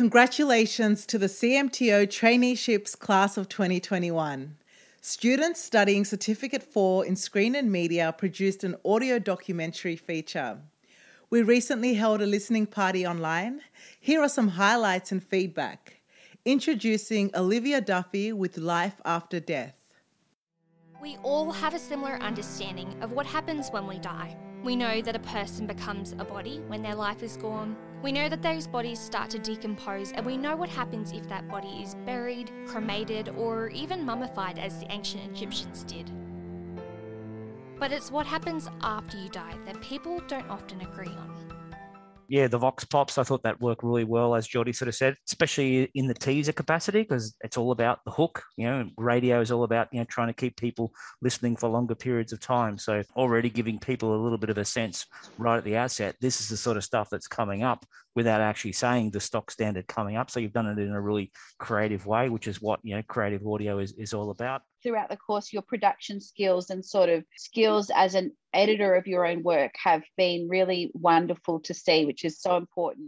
Congratulations to the CMTO Traineeships Class of 2021. Students studying Certificate 4 in Screen and Media produced an audio documentary feature. We recently held a listening party online. Here are some highlights and feedback. Introducing Olivia Duffy with Life After Death. We all have a similar understanding of what happens when we die. We know that a person becomes a body when their life is gone. We know that those bodies start to decompose, and we know what happens if that body is buried, cremated, or even mummified as the ancient Egyptians did. But it's what happens after you die that people don't often agree on yeah, the Vox Pops, I thought that worked really well, as Jody sort of said, especially in the teaser capacity, because it's all about the hook. You know, radio is all about, you know, trying to keep people listening for longer periods of time. So already giving people a little bit of a sense right at the outset, this is the sort of stuff that's coming up without actually saying the stock standard coming up. So you've done it in a really creative way, which is what, you know, creative audio is, is all about throughout the course, your production skills and sort of skills as an editor of your own work have been really wonderful to see, which is so important.